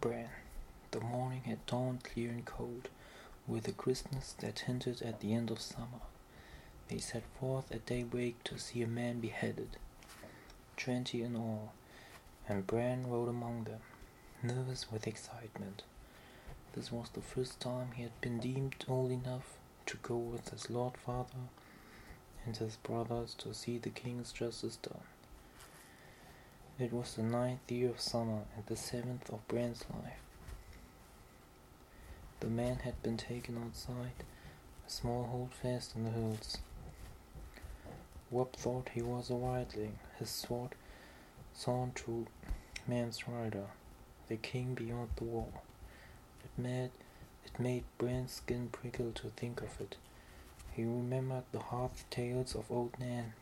Bran. The morning had dawned clear and cold, with a crispness that hinted at the end of summer. They set forth at daybreak to see a man beheaded, twenty in all, and Bran rode among them, nervous with excitement. This was the first time he had been deemed old enough to go with his lord father and his brothers to see the king's justice done. It was the ninth year of summer and the seventh of Bran's life. The man had been taken outside a small holdfast in the hills. Robb thought he was a wildling, his sword sawn to Mance Rayder, the king beyond the wall. It made, it made Bran's skin prickle to think of it. He remembered the hard tales of old Nan.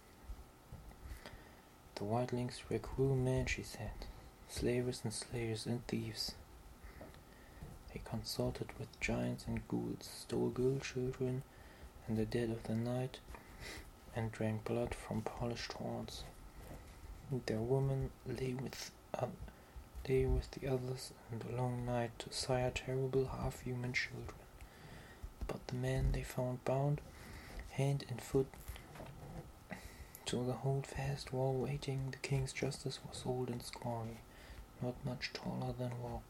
The wildlings were cruel men, she said, slavers and slayers and thieves. They consulted with giants and ghouls, stole girl children in the dead of the night, and drank blood from polished horns. Their women lay with uh, lay with the others in the long night to sire terrible half-human children. But the men they found bound, hand and foot, to the holdfast wall waiting the king's justice was old and scrawny, not much taller than Robb.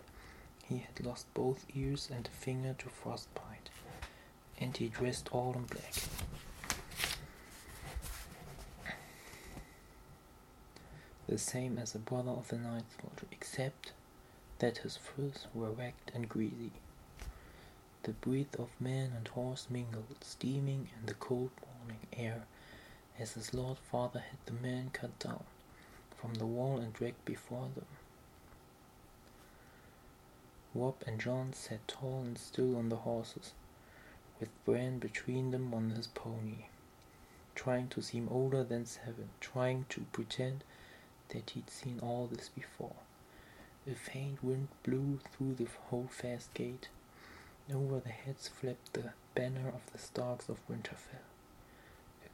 He had lost both ears and a finger to frostbite, and he dressed all in black. the same as a brother of the night soldier, except that his furs were ragged and greasy. The breath of man and horse mingled, steaming in the cold morning air, as his lord father had the man cut down from the wall and dragged before them. Robb and Jon sat tall and still on the horses, with Bran between them on his pony, trying to seem older than seven, trying to pretend that he'd seen all this before. A faint wind blew through the holdfast gate. And over their heads flapped the banner of the Starks of Winterfell,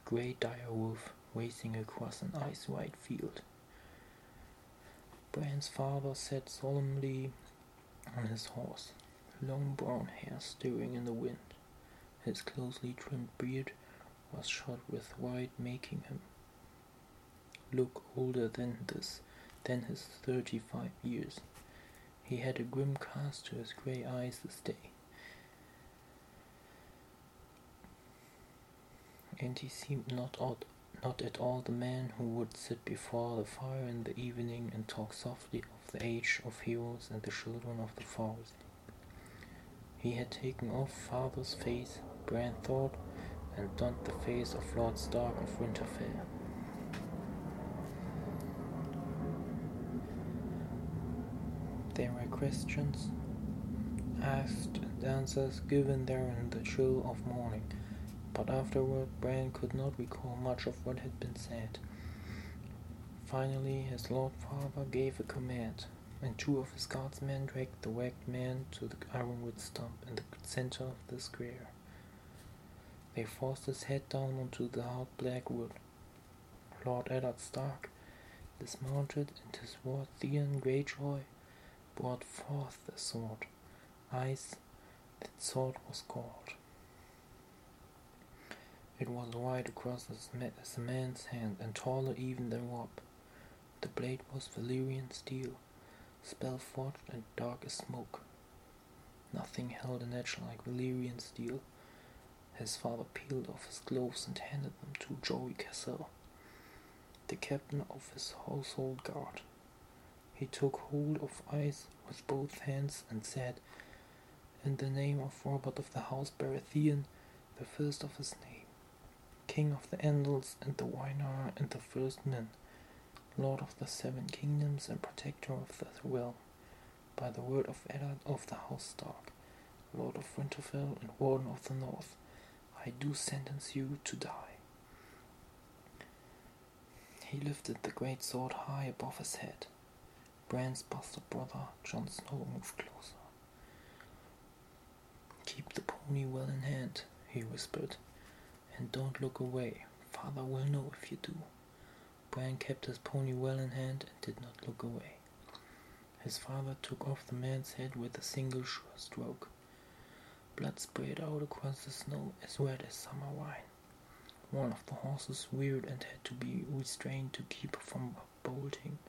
a great dire wolf racing across an ice-white field. Bran's father sat solemnly on his horse, long brown hair stirring in the wind. His closely trimmed beard was shot with white, making him look older than this, than his thirty-five years. He had a grim cast to his grey eyes this day. And he seemed not odd, not at all the man who would sit before the fire in the evening and talk softly of the age of heroes and the children of the forest. He had taken off father's face, Bran thought, and donned the face of Lord Stark of Winterfell. There were questions asked and answers given there in the chill of morning, but afterward Bran could not recall much of what had been said. Finally, his lord father gave a command, and two of his guardsmen dragged the wagged man to the ironwood stump in the center of the square. They forced his head down onto the hard black wood. Lord Eddard Stark dismounted, and his ward Theon Greyjoy brought forth the sword. Ice, that sword was called. It was wide across as a man's hand and taller even than Wop. The blade was Valyrian steel, spell forged and dark as smoke. Nothing held an edge like Valyrian steel. His father peeled off his gloves and handed them to Jory Cassel, the captain of his household guard. He took hold of ice with both hands and said, In the name of Robert of the House Baratheon, the first of his name, King of the Andals and the Rhoynar and the First Men, Lord of the Seven Kingdoms and Protector of the Realm, by the word of Eddard of the House Stark, Lord of Winterfell and Warden of the North, I do sentence you to die. He lifted the great sword high above his head. Bran's bastard brother, Jon Snow, moved closer. Keep the pony well in hand, he whispered, and don't look away. Father will know if you do. Bran kept his pony well in hand and did not look away. His father took off the man's head with a single sure stroke. Blood sprayed out across the snow as red as summer wine. One of the horses reared and had to be restrained to keep from bolting.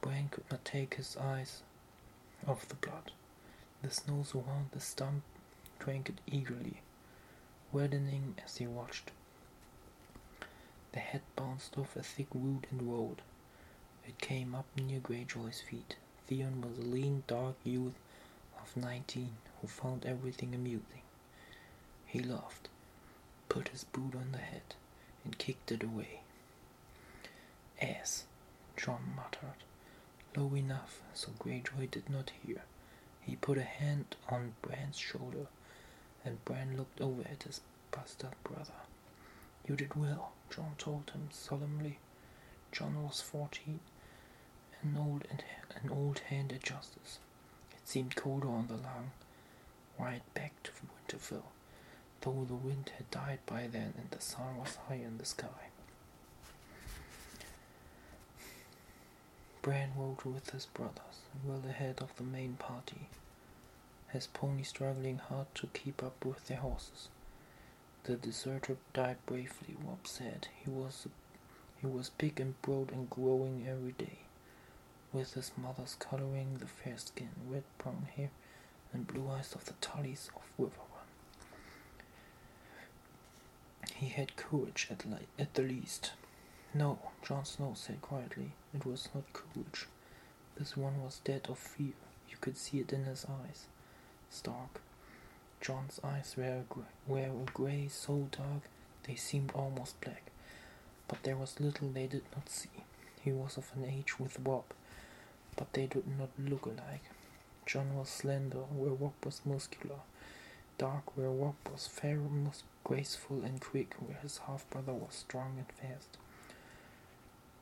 Bran could not take his eyes off the blood. The snow around the stump drank it eagerly, reddening as he watched. The head bounced off a thick root and rolled. It came up near Greyjoy's feet. Theon was a lean, dark youth of nineteen who found everything amusing. He laughed, put his boot on the head, and kicked it away. Ass, Jon muttered, low enough so Greyjoy did not hear. He put a hand on Bran's shoulder, and Bran looked over at his bastard brother. You did well, Jon told him solemnly. Jon was fourteen, an old and an old hand at justice. It seemed colder on the long ride back to Winterfell, though the wind had died by then and the sun was high in the sky. Bran rode with his brothers, well ahead of the main party, his pony struggling hard to keep up with their horses. The deserter died bravely, Robb said. He was he was big and broad and growing every day, with his mother's coloring, the fair skin, red brown hair, and blue eyes of the Tullys of Riverrun. He had courage at, at the least. No, Jon Snow said quietly, it was not courage. This one was dead of fear. You could see it in his eyes. Stark, Jon's eyes were, were a grey so dark they seemed almost black, but there was little they did not see. He was of an age with Robb, but they did not look alike. Jon was slender, where Robb was muscular, dark, where Robb was fair, most graceful and quick, where his half-brother was strong and fast.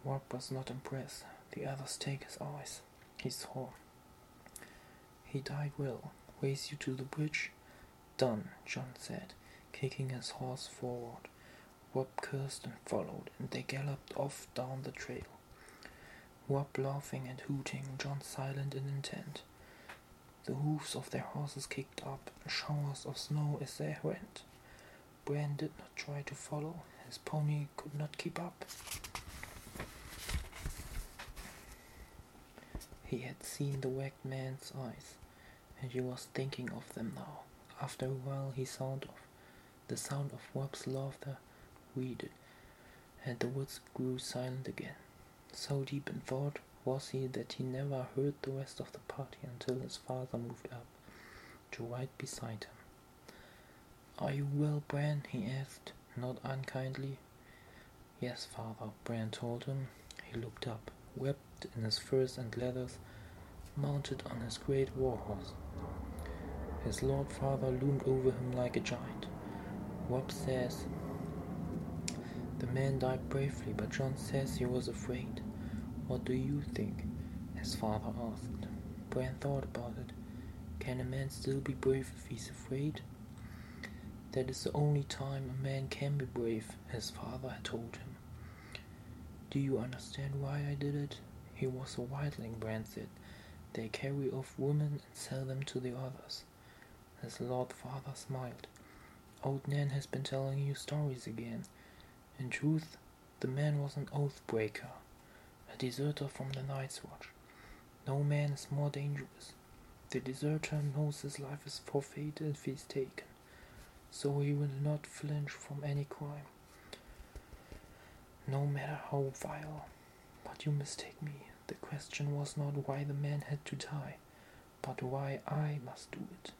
Robb was not impressed. The others take his eyes. He saw. He died well. Race you to the bridge, Done, Jon said, kicking his horse forward. Robb cursed and followed, and they galloped off down the trail. Robb laughing and hooting, Jon silent and intent. The hoofs of their horses kicked up showers of snow as they went. Bran did not try to follow, his pony could not keep up. He had seen the wagged man's eyes, and he was thinking of them now. After a while he sound of the sound of Robb's laughter receded, and the woods grew silent again. So deep in thought was he that he never heard the rest of the party until his father moved up to ride beside him. Are you well, Bran? he asked, not unkindly. Yes, father, Bran told him. He looked up, wrapped in his furs and leathers, mounted on his great war horse. His lord father loomed over him like a giant. Robb says the man died bravely, but Jon says he was afraid. What do you think? His father asked. Bran thought about it. Can a man still be brave if he's afraid? That is the only time a man can be brave, his father had told him. Do you understand why I did it? He was a wildling, Bran said. They carry off women and sell them to the others. His lord father smiled. Old Nan has been telling you stories again. In truth, the man was an oath breaker, a deserter from the Night's Watch. No man is more dangerous. The deserter knows his life is forfeit if he is taken, so he will not flinch from any crime, no matter how vile. But you mistake me. The question was not why the man had to die, but why I must do it.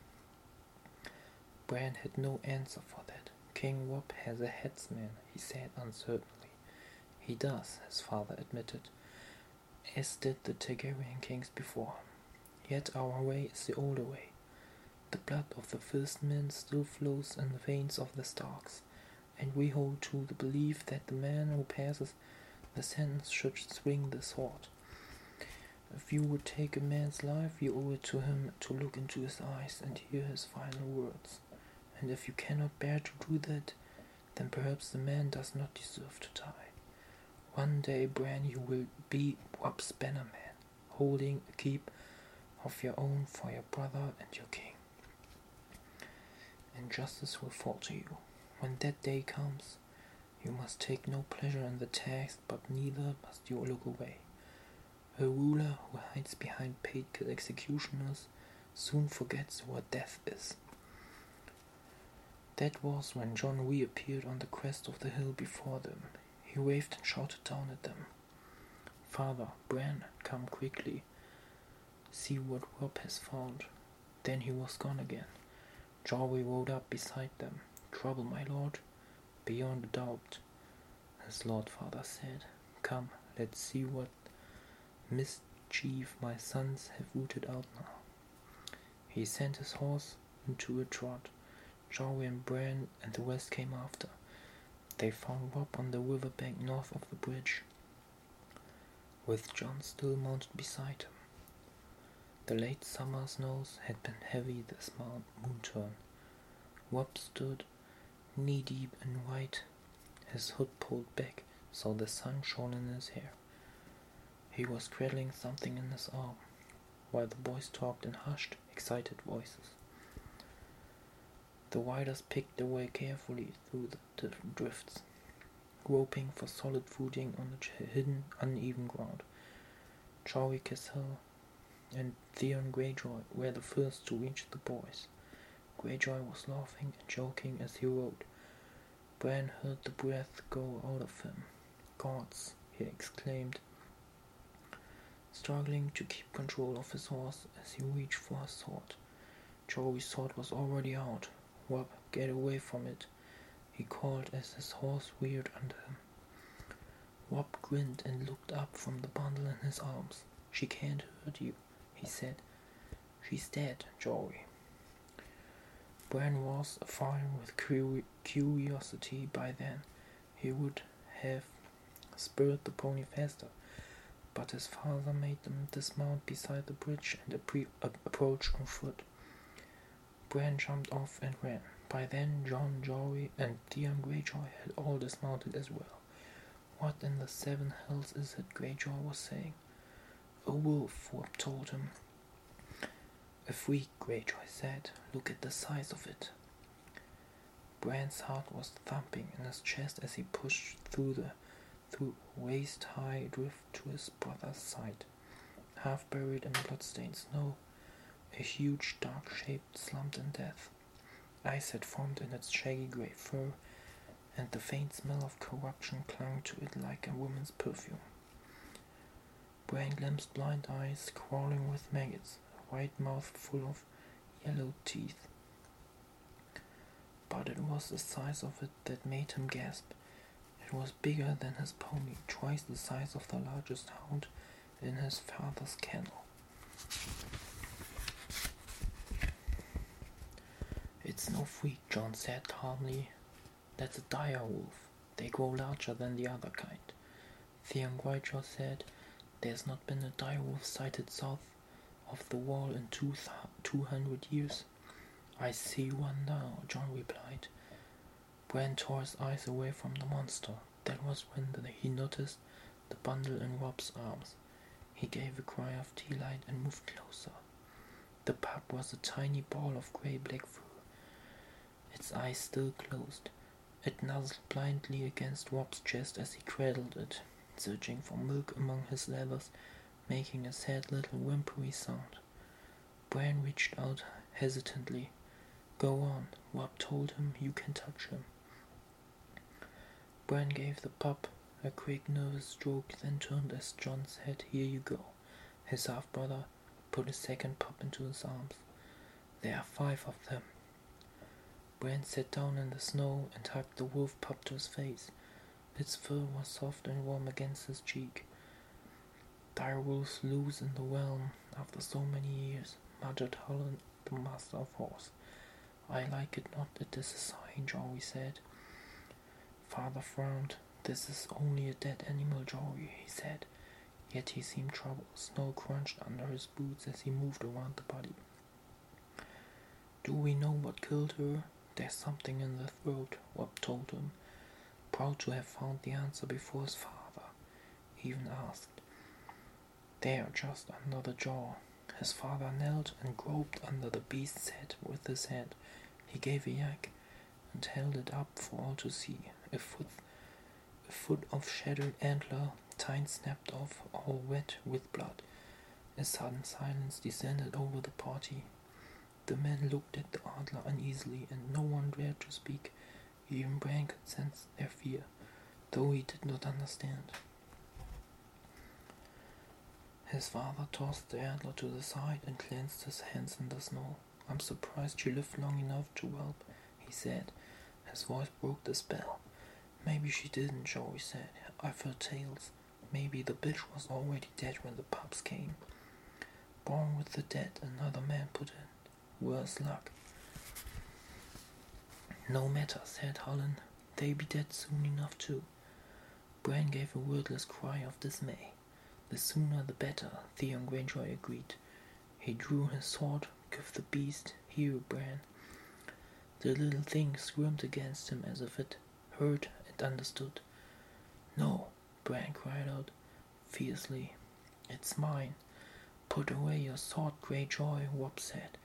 Bran had no answer for that. King Robb has a headsman, he said uncertainly. He does, his father admitted, as did the Targaryen kings before Yet our way is the older way. The blood of the first men still flows in the veins of the Starks, and we hold to the belief that the man who passes the sentence should swing the sword. If you would take a man's life, you owe it to him to look into his eyes and hear his final words and if you cannot bear to do that, then perhaps the man does not deserve to die. One day, Bran, you will be Robb's bannerman, holding a keep of your own for your brother and your king. And justice will fall to you. When that day comes, you must take no pleasure in the task, but neither must you look away. A ruler who hides behind paid executioners soon forgets what death is. That was when Jon reappeared on the crest of the hill before them. He waved and shouted down at them. Father, Bran, come quickly. See what Robb has found. Then he was gone again. Jory rode up beside them. Trouble, my lord? Beyond doubt. His lord father said, Come, let's see what mischief my sons have rooted out now. He sent his horse into a trot. Jory and Bran and the rest came after. They found Robb on the river bank north of the bridge, with Jon still mounted beside him. The late summer snows had been heavy this moon turn. Robb stood knee deep in white, his hood pulled back so the sun shone in his hair. He was cradling something in his arm, while the boys talked in hushed, excited voices. The riders picked their way carefully through the drifts, groping for solid footing on the hidden, uneven ground. Jory Cassel and Theon Greyjoy were the first to reach the boys. Greyjoy was laughing and joking as he rode. Bran heard the breath go out of him. Gods, he exclaimed, struggling to keep control of his horse as he reached for his sword. Jory's sword was already out, Robb, get away from it, he called as his horse reared under him. Robb grinned and looked up from the bundle in his arms. She can't hurt you, he said. She's dead, Jory. Bran was afire with curiosity by then. He would have spurred the pony faster, but his father made them dismount beside the bridge and approach on foot. Bran jumped off and ran. By then, Jon Jory, and Theon Greyjoy had all dismounted as well. What in the seven hells is it? Greyjoy was saying. A wolf, Robb told him. A freak, Greyjoy said. Look at the size of it. Bran's heart was thumping in his chest as he pushed through the through waist-high drift to his brother's side. Half buried in blood-stained snow, a huge dark shape slumped in death. Ice had formed in its shaggy grey fur, and the faint smell of corruption clung to it like a woman's perfume. Bran glimpsed blind eyes crawling with maggots, a white mouth full of yellow teeth. But it was the size of it that made him gasp. It was bigger than his pony, twice the size of the largest hound in his father's kennel. No freak, Jon said calmly. That's a dire wolf. They grow larger than the other kind. Theon Greyjoy said, There's not been a dire wolf sighted south of the wall in two, two hundred years. I see one now, Jon replied. Bran tore his eyes away from the monster. That was when the, he noticed the bundle in Robb's arms. He gave a cry of delight and moved closer. The pup was a tiny ball of grey-black fur its eyes still closed. It nuzzled blindly against Robb's chest as he cradled it, searching for milk among his leathers, making a sad little whimpery sound. Bran reached out hesitantly. Go on, Robb told him. You can touch him. Bran gave the pup a quick nervous stroke, then turned as Jon said, Here you go. His half brother put a second pup into his arms. There are five of them, Bran sat down in the snow and hugged the wolf pup to his face. Its fur was soft and warm against his cheek. Dire wolves loose in the realm after so many years, muttered Hullen, the master of horse. I like it not, it is a sign, Jory said. Father frowned. This is only a dead animal, Jory, he said. Yet he seemed troubled. Snow crunched under his boots as he moved around the body. Do we know what killed her? There's something in the throat, Robb told him, proud to have found the answer before his father He even asked. there just under the jaw. His father knelt and groped under the beast's head with his hand. He gave a yank and held it up for all to see. A foot, a foot of shattered antler, tine snapped off, all wet with blood. A sudden silence descended over the party. The men looked at the antler uneasily, and no one dared to speak. Even Bran could sense their fear, though he did not understand. His father tossed the antler to the side and cleansed his hands in the snow. I'm surprised you lived long enough to whelp, he said. His voice broke the spell. Maybe she didn't, Jory said. I've heard tales. Maybe the bitch was already dead when the pups came. Born with the dead, another man put in. Worse luck. No matter, said Hullen. They'll be dead soon enough too. Bran gave a wordless cry of dismay. The sooner the better, Theon Greyjoy agreed. He drew his sword, give the beast, here, Bran. The little thing squirmed against him as if it heard and understood. No, Bran cried out fiercely. It's mine. Put away your sword, Greyjoy, Robb said.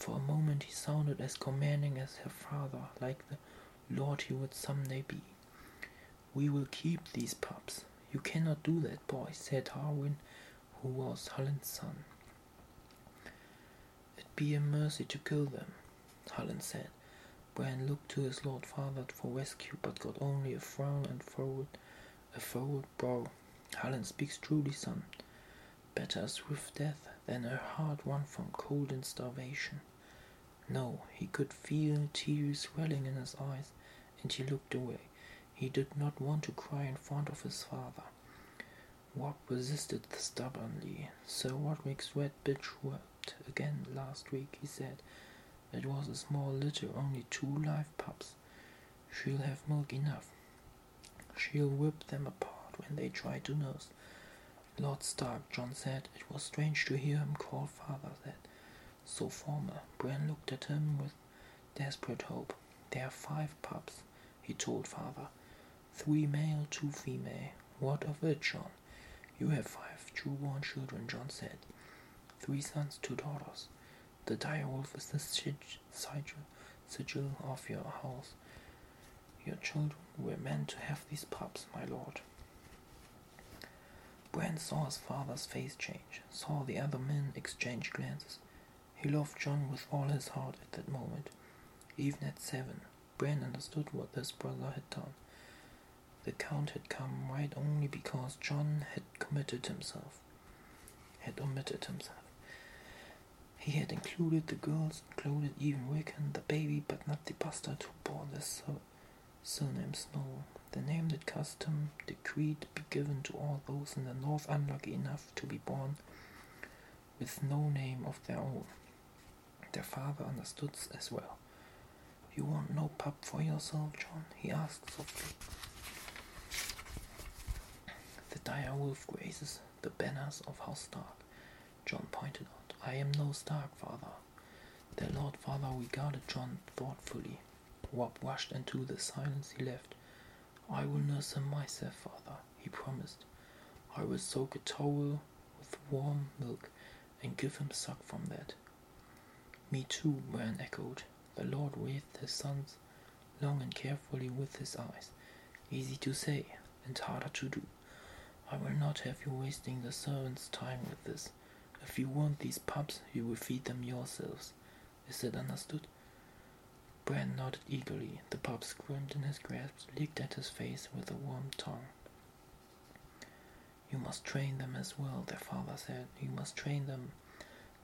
For a moment he sounded as commanding as her father, like the lord he would some day be. We will keep these pups. You cannot do that, boy, said Harwin, who was Hullen's son. It'd be a mercy to kill them, Hullen said. Bran looked to his lord father for rescue, but got only a frown and furrowed, a furrowed brow. Hallin speaks truly, son. Better a swift death than a hard one from cold and starvation. No, he could feel tears welling in his eyes, and he looked away. He did not want to cry in front of his father. Robb resisted stubbornly. Sir Rodrik's red bitch wept again last week, he said. It was a small litter, only two live pups. She'll have milk enough. She'll whip them apart when they try to nurse. Lord Stark, Jon said. It was strange to hear him call father that. So formal. Bran looked at him with desperate hope. There are five pups, he told father. Three male, two female. What of it, Jon? You have five true-born children, Jon said. Three sons, two daughters. The direwolf is the sigil, sigil of your house. Your children were meant to have these pups, my lord. Bran saw his father's face change, saw the other men exchange glances. He loved Jon with all his heart at that moment. Even at seven, Bran understood what this brother had done. The Count had come right only because Jon had committed himself, had omitted himself. He had included the girls, included even Rickon, the baby, but not the bastard who bore the sur- surname Snow. The name that custom decreed be given to all those in the north unlucky enough to be born with no name of their own. Their father understood as well. You want no pup for yourself, Jon? he asked softly. The dire wolf grazes the banners of House Stark, Jon pointed out. I am no Stark, father. Their lord father regarded Jon thoughtfully. Robb rushed into the silence he left. I will nurse him myself, father, he promised. I will soak a towel with warm milk and give him suck from that. Me too, Bran echoed. The Lord wreathed his sons long and carefully with his eyes. Easy to say, and harder to do. I will not have you wasting the servants' time with this. If you want these pups, you will feed them yourselves. Is that understood? Bran nodded eagerly. The pup squirmed in his grasp, licked at his face with a warm tongue. You must train them as well, their father said. You must train them.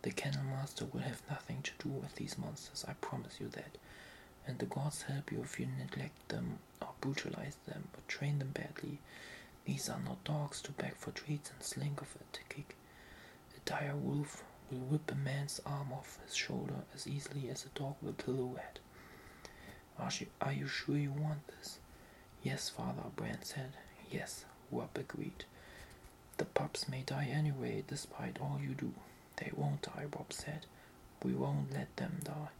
The kennel master will have nothing to do with these monsters, I promise you that. And the gods help you if you neglect them or brutalize them or train them badly. These are not dogs to beg for treats and slink of a kick. A dire wolf will whip a man's arm off his shoulder as easily as a dog will kill a rat. Are you, are you sure you want this? Yes, father, Bran said. Yes, Robb agreed. The pups may die anyway, despite all you do. They won't die, Robb said. We won't let them die.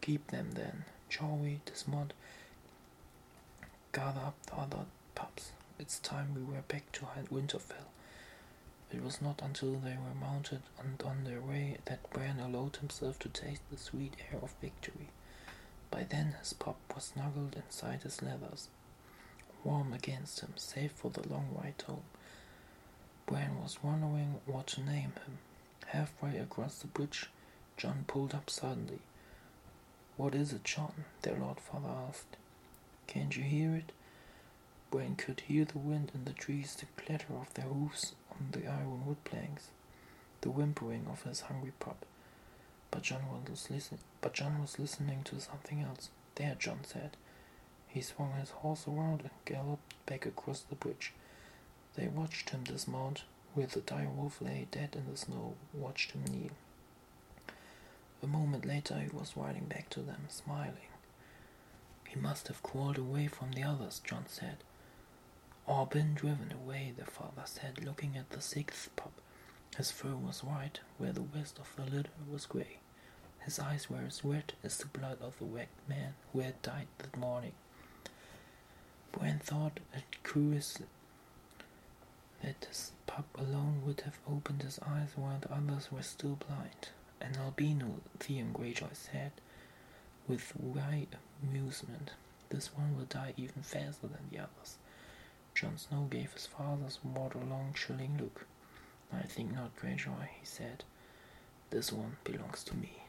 Keep them then. Jory, Desmond, gather up the other pups. It's time we were back to Winterfell. It was not until they were mounted and on their way that Bran allowed himself to taste the sweet air of victory. By then his pup was snuggled inside his leathers, warm against him, save for the long ride home. Bran was wondering what to name him. Halfway across the bridge, Jon pulled up suddenly. What is it, Jon? their Lord Father asked. Can't you hear it? Bran could hear the wind in the trees, the clatter of their hoofs on the iron wood planks, the whimpering of his hungry pup. But Jon was listening. But Jon was listening to something else. There, Jon said. He swung his horse around and galloped back across the bridge. They watched him dismount, where the dire wolf lay dead in the snow, watched him kneel. A moment later he was riding back to them, smiling. He must have crawled away from the others, Jon said. Or been driven away, the father said, looking at the sixth pup. His fur was white, where the rest of the litter was grey. His eyes were as red as the blood of the wrecked man who had died that morning. Bran thought it curious that pup alone would have opened his eyes while the others were still blind. An albino, Theon Greyjoy said, with wry amusement. This one will die even faster than the others. Jon Snow gave his father's ward a long, chilling look. I think not, Greyjoy, he said. This one belongs to me.